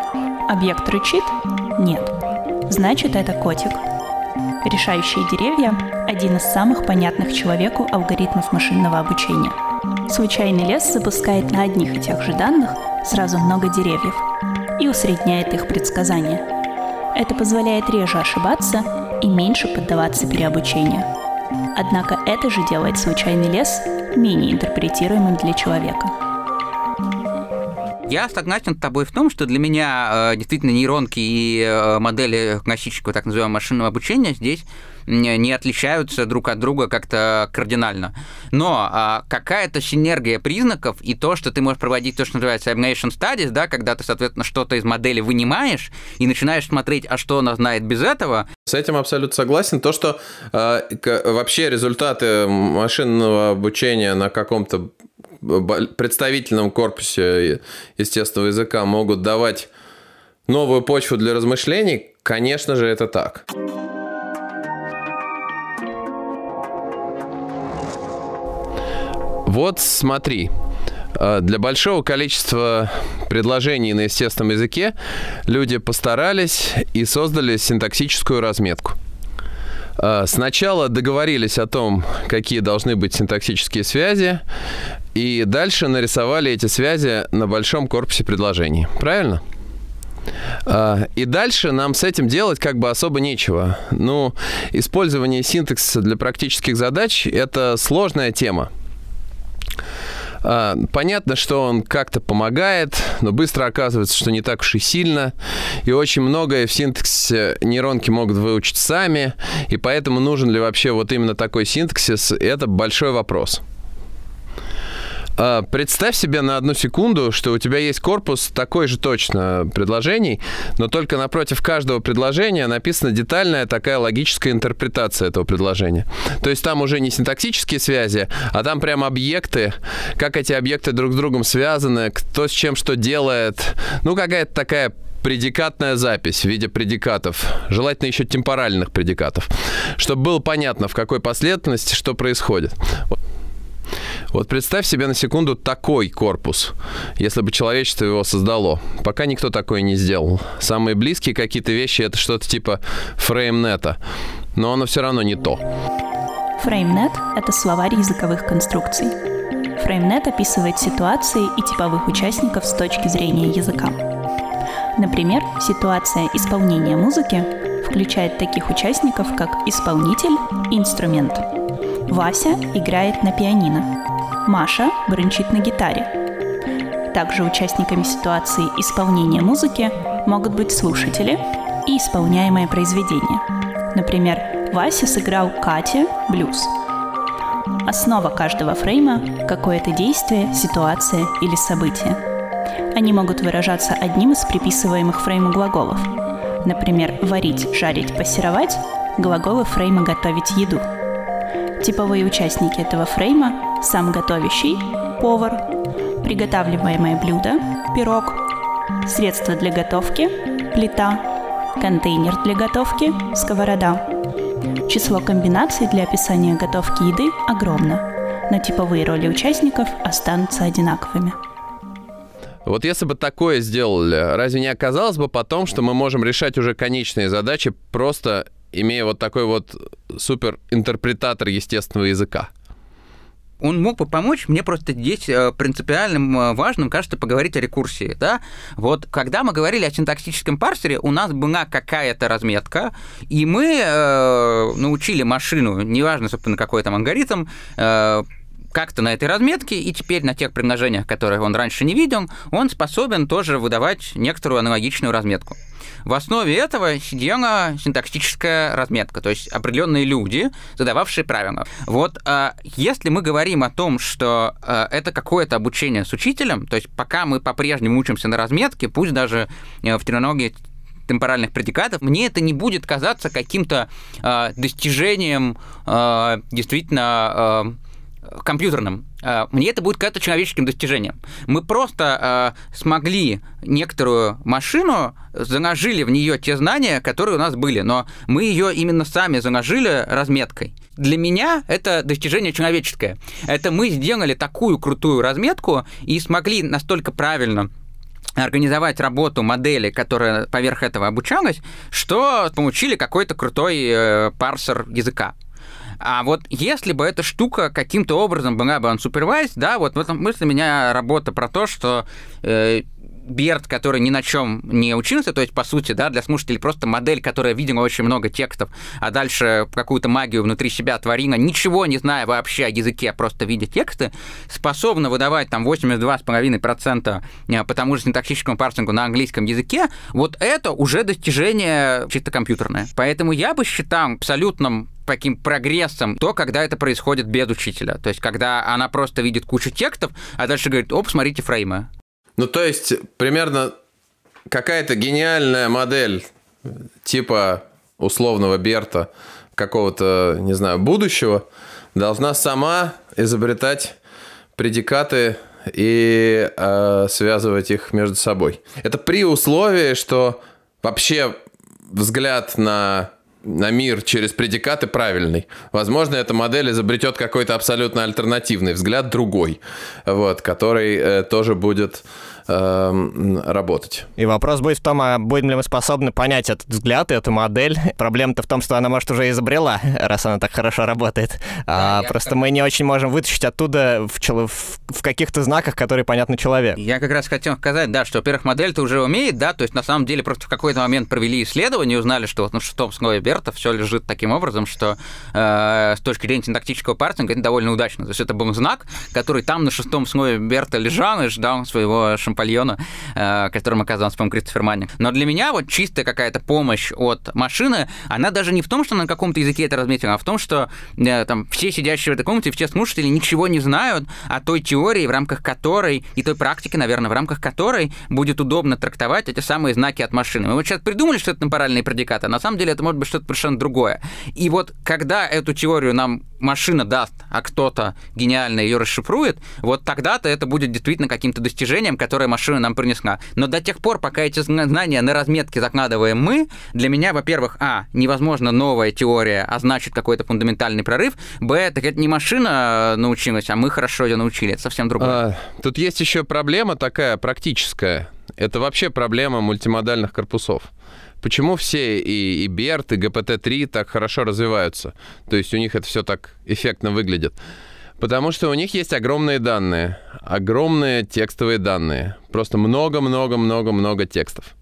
Объект рычит? Нет. Значит, это котик. Решающие деревья – один из самых понятных человеку алгоритмов машинного обучения. Случайный лес запускает на одних и тех же данных сразу много деревьев и усредняет их предсказания. Это позволяет реже ошибаться и меньше поддаваться переобучению. Однако это же делает случайный лес менее интерпретируемым для человека. Я согласен с тобой в том, что для меня э, действительно нейронки и э, модели классического так называемого машинного обучения здесь не отличаются друг от друга как-то кардинально. Но а, какая-то синергия признаков и то, что ты можешь проводить то, что называется elimination studies, да, когда ты, соответственно, что-то из модели вынимаешь и начинаешь смотреть, а что она знает без этого. С этим абсолютно согласен. То, что э, вообще результаты машинного обучения на каком-то представительном корпусе естественного языка могут давать новую почву для размышлений, конечно же, это так. Вот смотри, э, для большого количества предложений на естественном языке люди постарались и создали синтаксическую разметку. Э, сначала договорились о том, какие должны быть синтаксические связи, и дальше нарисовали эти связи на большом корпусе предложений. Правильно? Э, и дальше нам с этим делать как бы особо нечего. Ну, использование синтаксиса для практических задач – это сложная тема. А, понятно, что он как-то помогает, но быстро оказывается, что не так уж и сильно. И очень многое в синтаксисе нейронки могут выучить сами. И поэтому нужен ли вообще вот именно такой синтаксис, это большой вопрос. А, представь себе на одну секунду, что у тебя есть корпус такой же точно предложений, но только напротив каждого предложения написана детальная такая логическая интерпретация этого предложения. То есть там уже не синтаксические связи, а там прям объекты, как эти объекты друг с другом связаны, кто с чем что делает. Ну, какая-то такая предикатная запись в виде предикатов, желательно еще темпоральных предикатов, чтобы было понятно, в какой последовательности что происходит. Вот представь себе на секунду такой корпус, если бы человечество его создало. Пока никто такое не сделал. Самые близкие какие-то вещи это что-то типа фреймнета, но оно все равно не то. Фреймнет — это словарь языковых конструкций. Фреймнет описывает ситуации и типовых участников с точки зрения языка. Например, ситуация исполнения музыки включает таких участников, как исполнитель и инструмент. Вася играет на пианино. Маша бренчит на гитаре. Также участниками ситуации исполнения музыки могут быть слушатели и исполняемое произведение. Например, Вася сыграл Кате блюз. Основа каждого фрейма – какое-то действие, ситуация или событие. Они могут выражаться одним из приписываемых фрейму глаголов. Например, варить, жарить, пассеровать – глаголы фрейма «готовить еду». Типовые участники этого фрейма – сам готовящий, повар, приготавливаемое блюдо, пирог, средство для готовки, плита, контейнер для готовки, сковорода. Число комбинаций для описания готовки еды огромно, но типовые роли участников останутся одинаковыми. Вот если бы такое сделали, разве не оказалось бы потом, что мы можем решать уже конечные задачи, просто имея вот такой вот супер интерпретатор естественного языка? Он мог бы помочь. Мне просто здесь э, принципиальным э, важным кажется поговорить о рекурсии. Да? Вот когда мы говорили о синтаксическом парсере, у нас была какая-то разметка, и мы э, научили машину, неважно, собственно, какой там алгоритм, э, как-то на этой разметке, и теперь на тех примножениях, которые он раньше не видел, он способен тоже выдавать некоторую аналогичную разметку. В основе этого сидела синтаксическая разметка, то есть определенные люди, задававшие правила. Вот а, если мы говорим о том, что а, это какое-то обучение с учителем, то есть пока мы по-прежнему учимся на разметке, пусть даже э, в терминологии темпоральных предикатов, мне это не будет казаться каким-то э, достижением э, действительно э, компьютерным, а, мне это будет какое-то человеческим достижением. Мы просто э, смогли некоторую машину, заложили в нее те знания, которые у нас были, но мы ее именно сами заложили разметкой. Для меня это достижение человеческое. Это мы сделали такую крутую разметку и смогли настолько правильно организовать работу модели, которая поверх этого обучалась, что получили какой-то крутой э, парсер языка. А вот если бы эта штука каким-то образом была бы unsupervised, да, вот в этом смысле меня работа про то, что э, Берт, который ни на чем не учился, то есть, по сути, да, для слушателей просто модель, которая видела очень много текстов, а дальше какую-то магию внутри себя творила, ничего не зная вообще о языке, а просто видя тексты, способна выдавать там 82,5% э, по тому же синтаксическому парсингу на английском языке, вот это уже достижение чисто компьютерное. Поэтому я бы считал абсолютным таким прогрессом то, когда это происходит без учителя. То есть, когда она просто видит кучу текстов, а дальше говорит, оп, смотрите фреймы. Ну, то есть, примерно какая-то гениальная модель типа условного Берта какого-то, не знаю, будущего должна сама изобретать предикаты и э, связывать их между собой. Это при условии, что вообще взгляд на на мир через предикаты правильный. Возможно, эта модель изобретет какой-то абсолютно альтернативный взгляд, другой, вот, который э, тоже будет э, работать. И вопрос будет в том, а будем ли мы способны понять этот взгляд, эту модель. Проблема-то в том, что она, может, уже изобрела, раз она так хорошо работает. А, да, просто как... мы не очень можем вытащить оттуда в, чело... в каких-то знаках, которые понятны человеку. Я как раз хотел сказать, да, что, во-первых, модель-то уже умеет, да, то есть на самом деле просто в какой-то момент провели исследование, узнали, что вот на шестом слое Берта все лежит таким образом, что э, с точки зрения синтактического парсинга это довольно удачно. То есть это был знак, который там на шестом слое Берта лежал и ждал своего шампанского Шампальона, э, которым оказался, по-моему, Кристофер Манни. Но для меня вот чистая какая-то помощь от машины, она даже не в том, что на каком-то языке это разметила, а в том, что э, там все сидящие в этой комнате, все слушатели ничего не знают о той теории, в рамках которой, и той практике, наверное, в рамках которой будет удобно трактовать эти самые знаки от машины. Мы вот сейчас придумали, что это темпоральные предикаты, а на самом деле это может быть что-то совершенно другое. И вот когда эту теорию нам машина даст а кто-то гениально ее расшифрует, вот тогда-то это будет действительно каким-то достижением, которое машина нам принесла. Но до тех пор, пока эти знания на разметке закладываем мы, для меня, во-первых, а, невозможно новая теория, а значит какой-то фундаментальный прорыв, б, так это не машина научилась, а мы хорошо ее научили, это совсем другое. А, тут есть еще проблема такая практическая. Это вообще проблема мультимодальных корпусов. Почему все и, и BERT, и GPT-3 так хорошо развиваются? То есть у них это все так эффектно выглядит. Потому что у них есть огромные данные, огромные текстовые данные. Просто много-много-много-много текстов.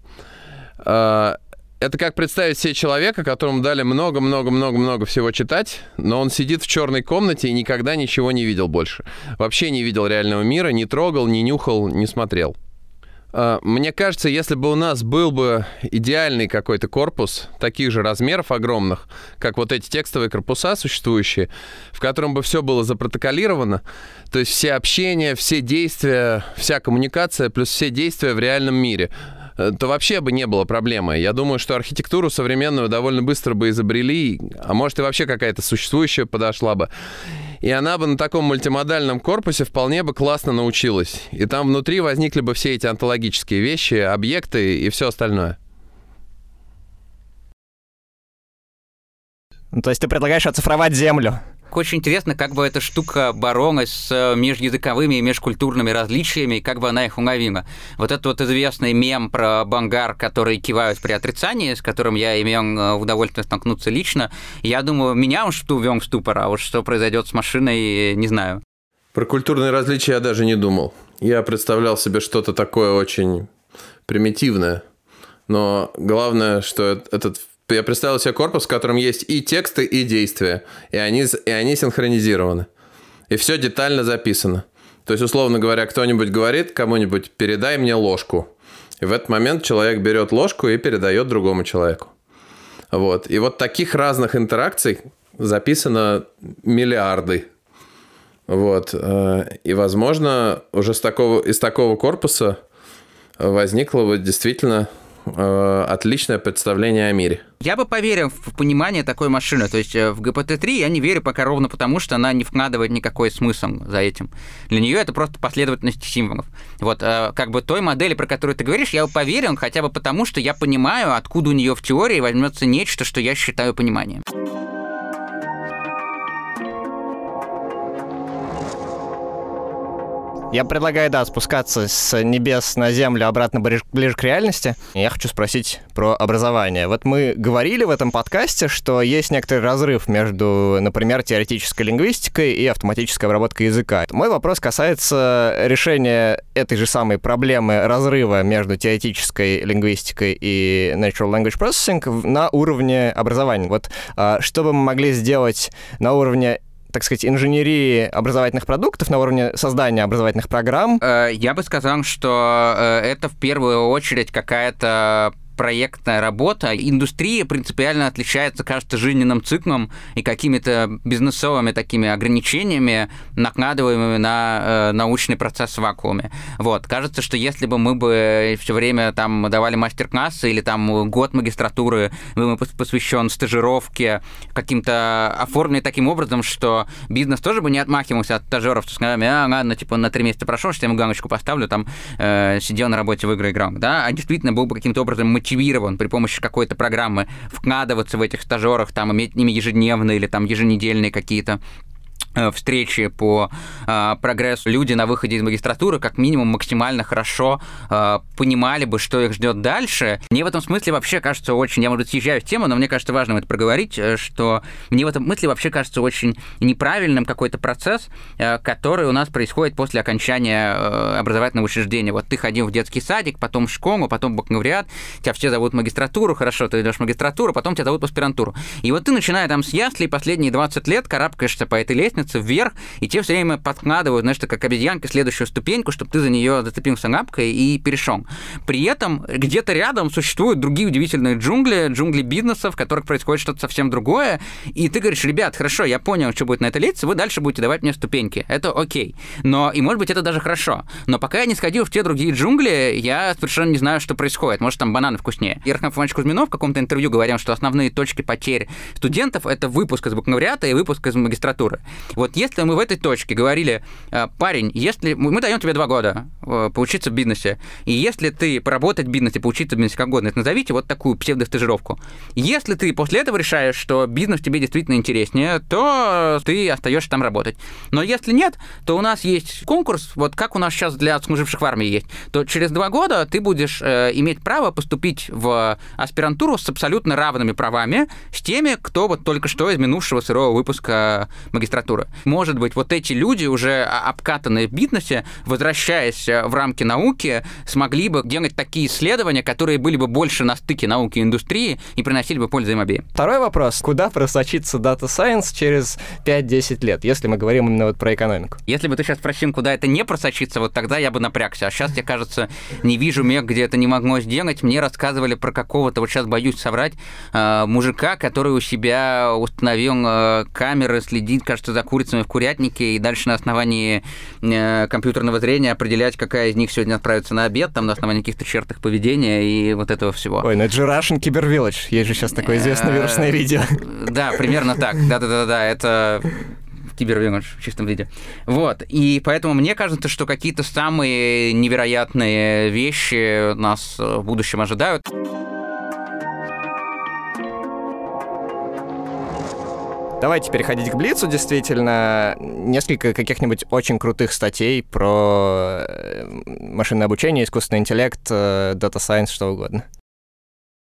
А, это как представить себе человека, которому дали много-много-много-много всего читать, но он сидит в черной комнате и никогда ничего не видел больше. Вообще не видел реального мира, не трогал, не нюхал, не смотрел. А, мне кажется, если бы у нас был бы идеальный какой-то корпус таких же размеров огромных, как вот эти текстовые корпуса существующие, в котором бы все было запротоколировано, то есть все общения, все действия, вся коммуникация плюс все действия в реальном мире, э, то вообще бы не было проблемы. Я думаю, что архитектуру современную довольно быстро бы изобрели, а может и вообще какая-то существующая подошла бы. И она бы на таком мультимодальном корпусе вполне бы классно научилась. И там внутри возникли бы все эти онтологические вещи, объекты и все остальное. Ну, то есть ты предлагаешь оцифровать Землю? Очень интересно, как бы эта штука боролась с э, межязыковыми и межкультурными различиями, как бы она их уловила. Вот этот вот известный мем про бангар, который кивают при отрицании, с которым я имел э, удовольствие столкнуться лично, я думаю, меня что ввел в ступор, а вот что произойдет с машиной, не знаю. Про культурные различия я даже не думал. Я представлял себе что-то такое очень примитивное. Но главное, что этот я представил себе корпус, в котором есть и тексты, и действия, и они, и они синхронизированы. И все детально записано. То есть, условно говоря, кто-нибудь говорит кому-нибудь, передай мне ложку. И в этот момент человек берет ложку и передает другому человеку. Вот. И вот таких разных интеракций записано миллиарды. Вот. Э, и, возможно, уже с такого, из такого корпуса возникло вот действительно э, отличное представление о мире. Я бы поверил в понимание такой машины. То есть э, в GPT-3 я не верю пока ровно потому, что она не вкладывает никакой смысл за этим. Для нее это просто последовательность символов. Вот э, как бы той модели, про которую ты говоришь, я поверил хотя бы потому, что я понимаю, откуда у нее в теории возьмется нечто, что я считаю пониманием. Я предлагаю, да, спускаться с небес на землю обратно ближе, к реальности. Я хочу спросить про образование. Вот мы говорили в этом подкасте, что есть некоторый разрыв между, например, теоретической лингвистикой и автоматической обработкой языка. Мой вопрос касается решения этой же самой проблемы разрыва между теоретической лингвистикой и natural language processing на уровне образования. Вот а, что бы мы могли сделать на уровне так сказать, инженерии образовательных продуктов, на уровне создания образовательных программ? Э, я бы сказал, что э, это в первую очередь какая-то проектная работа. Индустрия принципиально отличается, кажется, жизненным циклом и какими-то бизнесовыми такими ограничениями, накладываемыми на э, научный процесс в вакууме. Вот. Кажется, что если бы мы бы все время там давали мастер-классы или там год магистратуры был посвящен стажировке, каким-то оформленный таким образом, что бизнес тоже бы не отмахивался от стажеров, что сказали, а, ладно, типа на три месяца прошел, что я ему галочку поставлю, там э, сидел на работе в игры играл, да, а действительно был бы каким-то образом мотивирован при помощи какой-то программы вкладываться в этих стажерах, там, иметь с ними ежедневные или там еженедельные какие-то встречи по э, прогрессу люди на выходе из магистратуры как минимум максимально хорошо э, понимали бы, что их ждет дальше. Мне в этом смысле вообще кажется очень, я, может, съезжаю в тему, но мне кажется важным это проговорить, э, что мне в этом смысле вообще кажется очень неправильным какой-то процесс, э, который у нас происходит после окончания э, образовательного учреждения. Вот ты ходил в детский садик, потом в школу, потом в бакалавриат, тебя все зовут магистратуру, хорошо, ты идешь в магистратуру, потом тебя зовут в аспирантуру. И вот ты, начиная там с ясли, последние 20 лет карабкаешься по этой лестнице, лестницы вверх, и те все время подкладывают, знаешь, как обезьянка, следующую ступеньку, чтобы ты за нее зацепился лапкой и перешел. При этом где-то рядом существуют другие удивительные джунгли, джунгли бизнеса, в которых происходит что-то совсем другое, и ты говоришь, ребят, хорошо, я понял, что будет на этой лестнице, вы дальше будете давать мне ступеньки. Это окей. Но, и может быть, это даже хорошо. Но пока я не сходил в те другие джунгли, я совершенно не знаю, что происходит. Может, там бананы вкуснее. Ерхан Фомович Кузьминов в каком-то интервью говорил, что основные точки потерь студентов — это выпуск из бакалавриата и выпуск из магистратуры. Вот если мы в этой точке говорили, э, парень, если мы даем тебе два года э, поучиться в бизнесе, и если ты поработать в бизнесе, поучиться в бизнесе как угодно, назовите вот такую псевдостажировку. Если ты после этого решаешь, что бизнес тебе действительно интереснее, то ты остаешься там работать. Но если нет, то у нас есть конкурс, вот как у нас сейчас для служивших в армии есть, то через два года ты будешь э, иметь право поступить в аспирантуру с абсолютно равными правами с теми, кто вот только что из минувшего сырого выпуска магистратуры. Может быть, вот эти люди, уже обкатанные в бизнесе, возвращаясь в рамки науки, смогли бы делать такие исследования, которые были бы больше на стыке науки и индустрии и приносили бы пользу им обеим. Второй вопрос. Куда просочится Data Science через 5-10 лет, если мы говорим именно вот про экономику? Если бы ты сейчас спросил, куда это не просочится, вот тогда я бы напрягся. А сейчас, я, кажется, не вижу мест, где это не могло сделать. Мне рассказывали про какого-то, вот сейчас боюсь соврать, э, мужика, который у себя установил э, камеры, следит, кажется, за курицами в курятнике, и дальше на основании э, компьютерного зрения определять, какая из них сегодня отправится на обед, там на основании каких-то черт их поведения и вот этого всего. Ой, ну это же Russian Cyber Village. Есть же сейчас такое известное вирусное видео. *laughs* Да, примерно так. Да-да-да, это кибервенаж в чистом виде. Вот. И поэтому мне кажется, что какие-то самые невероятные вещи нас в будущем ожидают. Давайте переходить к Блицу, действительно. Несколько каких-нибудь очень крутых статей про э, машинное обучение, искусственный интеллект, дата сайенс, что угодно.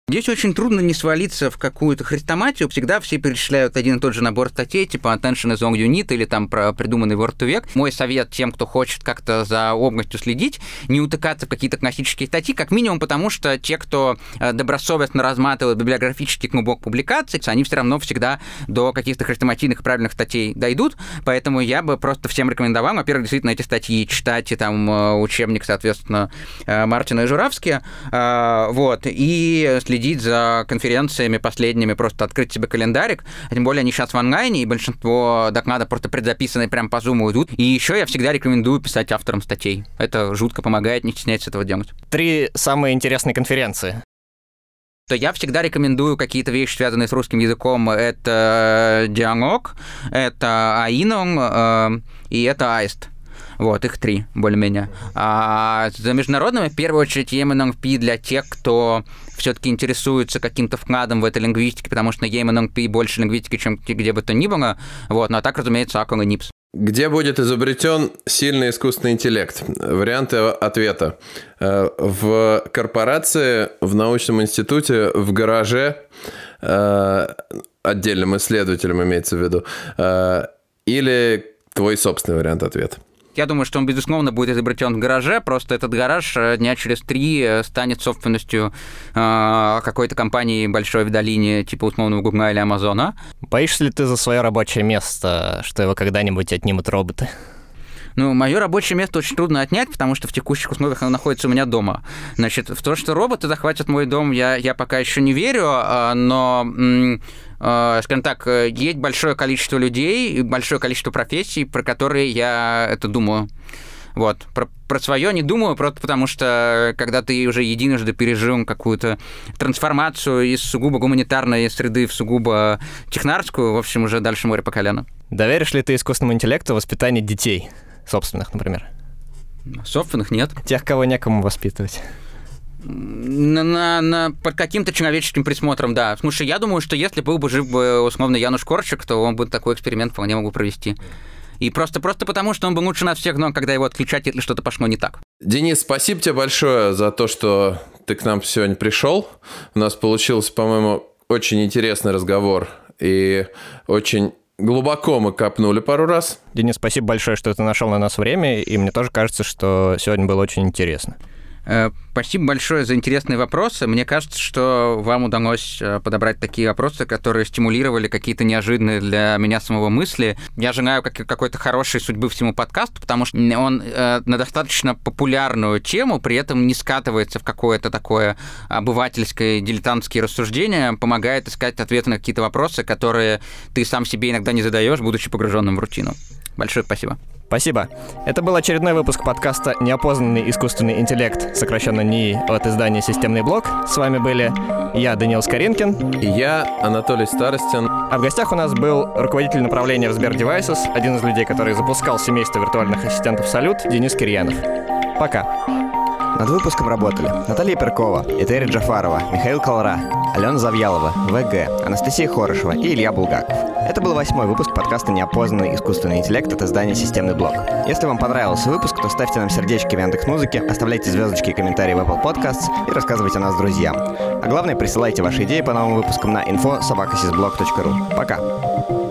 Здесь очень трудно не свалиться в какую-то хрестоматию. Всегда все перечисляют один и тот же набор статей, типа Attention is on Unit или там про придуманный Word to век. Мой совет тем, кто хочет как-то за областью следить, не утыкаться в какие-то классические статьи, как минимум потому, что те, кто э, добросовестно разматывает библиографический клубок публикаций, они все равно всегда до каких-то хрестоматийных правильных статей дойдут. Поэтому я бы просто всем рекомендовал, во-первых, действительно эти статьи читать, и там э, учебник, соответственно, э, Мартина и Журавски, вот, и следить за конференциями последними, просто открыть себе календарик. Тем более они сейчас в онлайне, и большинство докладов просто предзаписаны прямо по Zoom идут. И еще я всегда рекомендую писать авторам статей. Это жутко помогает, не стесняйтесь этого делать. Три самые интересные конференции то я всегда рекомендую какие-то вещи, связанные с русским языком. Это диалог, это Аином э, и это Аист. Вот, их три, более-менее. А за международными, в первую очередь, EMNLP для тех, кто все-таки интересуется каким-то вкладом в этой лингвистике, потому что на больше лингвистики, чем где бы то ни было. Вот, ну а так, разумеется, Акл и НИПС. Где будет изобретен сильный искусственный интеллект? Варианты ответа. Э, в корпорации, в научном институте, в гараже, э, отдельным исследователем имеется в виду, э, или твой собственный вариант ответа? Я думаю, что он, безусловно, будет изобретен в гараже, просто этот гараж э, дня через три э, станет собственностью э, какой-то компании большой в долине, типа условного Гугла или Амазона. Боишься ли ты за свое рабочее место, что его когда-нибудь отнимут роботы? Ну, мое рабочее место очень трудно отнять, потому что в текущих условиях оно находится у меня дома. Значит, в то, что роботы захватят мой дом, я, я пока еще не верю, а, но а, скажем так, есть большое количество людей, большое количество профессий, про которые я это думаю. Вот. Про, про свое не думаю, просто потому что когда ты уже единожды пережил какую-то трансформацию из сугубо гуманитарной среды в сугубо технарскую, в общем, уже дальше море по колено. Доверишь ли ты искусственному интеллекту воспитание детей? Собственных, например? Собственных нет. Тех, кого некому воспитывать. На, на, на, под каким-то человеческим присмотром, да. Слушай, я думаю, что если был бы жив бы, условно, Януш Корчик, то он бы такой эксперимент вполне мог бы провести. И просто, просто потому, что он был лучше нас всех, но когда его отключать, если что-то пошло не так. Денис, спасибо тебе большое за то, что ты к нам сегодня пришел. У нас получился, по-моему, очень интересный разговор и очень Глубоко мы копнули пару раз. Денис, спасибо большое, что ты нашел на нас время, и мне тоже кажется, что сегодня было очень интересно. Э, спасибо большое за интересные вопросы. Мне кажется, что вам удалось э, подобрать такие вопросы, которые стимулировали какие-то неожиданные для меня самого мысли. Я желаю какой-то хорошей судьбы всему подкасту, потому что он э, на достаточно популярную тему, при этом не скатывается в какое-то такое обывательское дилетантское рассуждение, помогает искать ответы на какие-то вопросы, которые ты сам себе иногда не задаешь, будучи погруженным в рутину. Большое спасибо. Спасибо. Это был очередной выпуск подкаста «Неопознанный искусственный интеллект», сокращенно НИИ, от издания «Системный блок». С вами были я, Данил Скоринкин. И я, Анатолий Старостин. А в гостях у нас был руководитель направления в Сбер Devices, один из людей, который запускал семейство виртуальных ассистентов «Салют», Денис Кирьянов. Пока. Над выпуском работали Наталья Перкова, Этери Джафарова, Михаил Колра, Алена Завьялова, ВГ, Анастасия Хорошева и Илья Булгаков. Это был восьмой выпуск подкаста «Неопознанный искусственный интеллект» от издания «Системный блок». Если вам понравился выпуск, то ставьте нам сердечки в Яндекс.Музыке, оставляйте звездочки и комментарии в Apple Podcasts и рассказывайте о нас друзьям. А главное, присылайте ваши идеи по новым выпускам на info Пока!